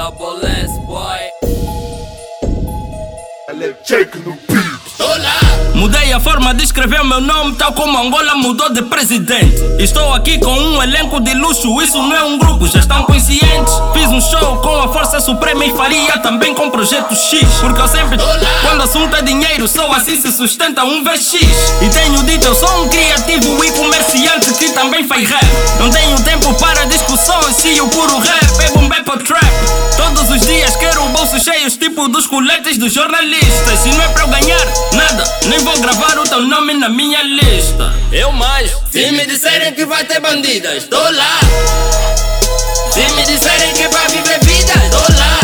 Double S, boy. Check no beat. Olá! Mudei a forma de escrever meu nome, tal como Angola mudou de presidente. Estou aqui com um elenco de luxo, isso não é um grupo, já estão conscientes. Fiz um show com a Força Suprema e faria também com Projeto X. Porque eu sempre, quando assunto é dinheiro, só assim se sustenta um VX. E tenho dito, eu sou um criativo e comerciante que também faz rap. Não tenho tempo para discussões, se o puro rap trap. Todos os dias quero bolsos cheios, tipo dos coletes dos jornalistas. Se não é para eu ganhar nada, nem vou gravar o teu nome na minha lista. Eu mais. Se me disserem que vai ter bandidas, tô lá. Se me disserem que vai viver vida, tô lá.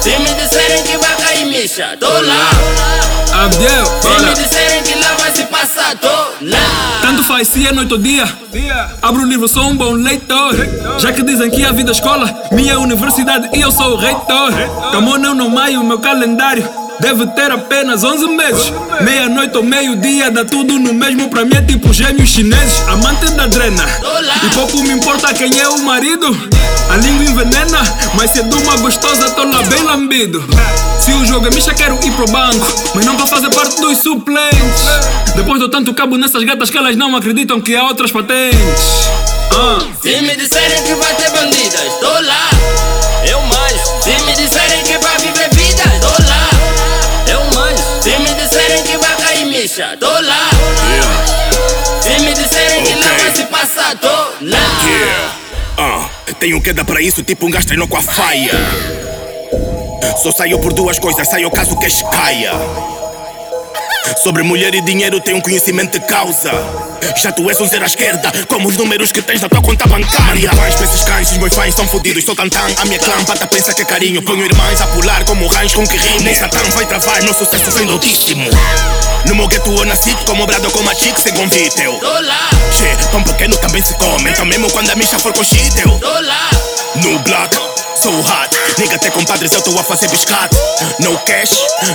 Se me disserem que vai cair micha, tô lá. Abdel, Se me disserem Tanto faz se é noite ou dia. Abro o livro, sou um bom leitor. Já que dizem que a vida é escola, minha universidade e eu sou o reitor. Camona no maio, meu calendário. Deve ter apenas 11 meses. Meia-noite ou meio-dia, dá tudo no mesmo. Pra mim é tipo gêmeos chineses, amante da drena. E pouco me importa quem é o marido. A língua envenena, mas se é de uma gostosa, tô lá bem lambido. Se o jogo é micha, quero ir pro banco. Mas não pra fazer parte dos suplentes. Depois do tanto cabo nessas gatas que elas não acreditam que há outras patentes. Ah. Se me disserem que vai ter bandidas, tô lá. Eu mais. Se me disserem que vai viver vida, tô lá. Eu mais. Se me disserem que vai cair micha, tô lá. Se me disserem que lá vai se passar, tô lá. Yeah. Ah, tenho queda para isso, tipo um gajo treinou com a faia. Só saio por duas coisas, saio caso que caia. Sobre mulher e dinheiro tenho um conhecimento de causa. Já tu és um zero à esquerda, como os números que tens na tua conta bancária. Vais para esses cães, os meus fãs são fodidos. Sou tantã, a minha clã pata pensa que é carinho. Ponho irmãs a pular como rãs com que rimo. Nem Satã vai travar, meu sucesso vem altíssimo. No meu gueto eu nasci como brado com a chick sem convite. eu. Tô lá, Che, pão pequeno também se come. Então mesmo quando a micha for com shit, eu. tô lá. No block, sou hot. Nigga, até compadres eu tô a fazer biscate. No cash,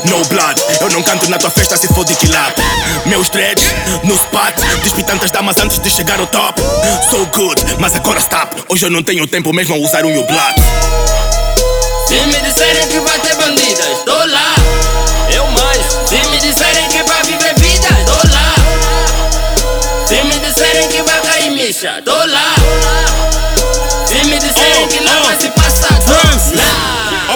no blood. Eu não canto na tua festa se for de quilate. Meus dreads, no spot. Despi tantas damas antes de chegar ao top. So good, mas agora stop. Hoje eu não tenho tempo mesmo a usar o meu blood. Se me disserem que vai ter bandidas, tô lá. Eu mais. Se me disserem que vai viver vida, tô lá. Se me disserem que vai cair micha, tô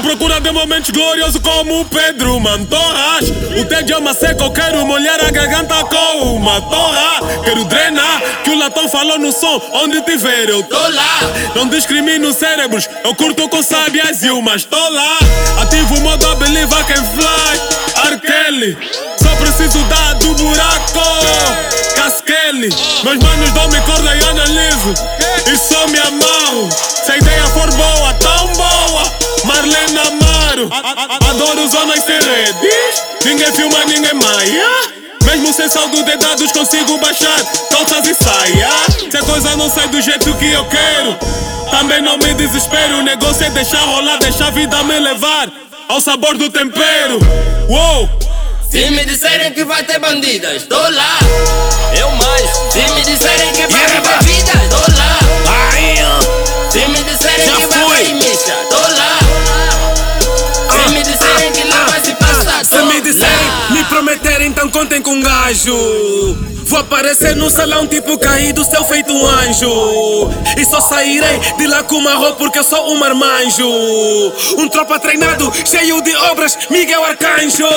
procura de momentos gloriosos como Pedro Mantorras. O tédio ama seco, eu quero molhar a garganta com uma torra. Quero drenar, que o latão falou no som Onde tiver eu tô lá. Não discrimino cérebros, eu curto com sábias e umas tô lá Ativo o modo I believe I can fly. R. Kelly Só preciso dar do buraco. Casquele Meus manos dão-me corda e analiso. E só me amarro Se a ideia Adoro zonas sem redes Ninguém filma, ninguém maia mesmo sem saldo de dados consigo baixar calças e saia Se a coisa não sai do jeito que eu quero Também não me desespero O negócio é deixar rolar, deixar a vida me levar Ao sabor do tempero Uou! Se me disserem que vai ter bandidas, tô lá. Eu mais. Se me disserem que vai viver vida, tô lá. Contem com um gajo. Vou aparecer no salão tipo caído, céu feito anjo. E só sairei de lá com uma roupa porque eu sou um marmanjo. Um tropa treinado, cheio de obras, Miguel Arcanjo.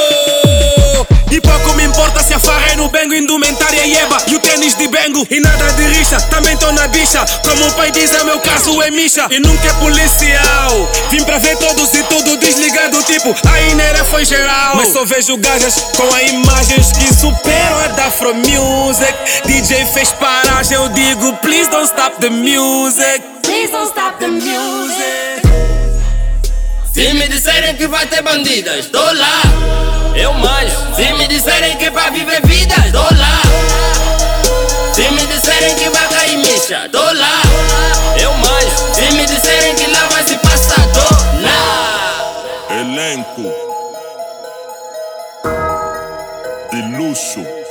E pouco me importa se a farra é no bengo, indumentária e eba. E o tênis de bengo e nada de rixa Também tô na bicha, como o pai diz é meu caso é micha E nunca é policial. Vim pra ver todos e tudo desligado tipo A Inera foi geral. Mas só vejo gajas com a imagens que superam a da Afro Music DJ fez paragem, eu digo please don't stop the music. Please don't stop the music. Se me disserem que vai ter bandidas, tô lá. Eu mais. Se me disserem que vai viver vida, tô lá. Se me disserem que vai cair micha, tô lá. Eu mais. Se me disserem que lá vai se passar, tô lá. Elenco de luxo.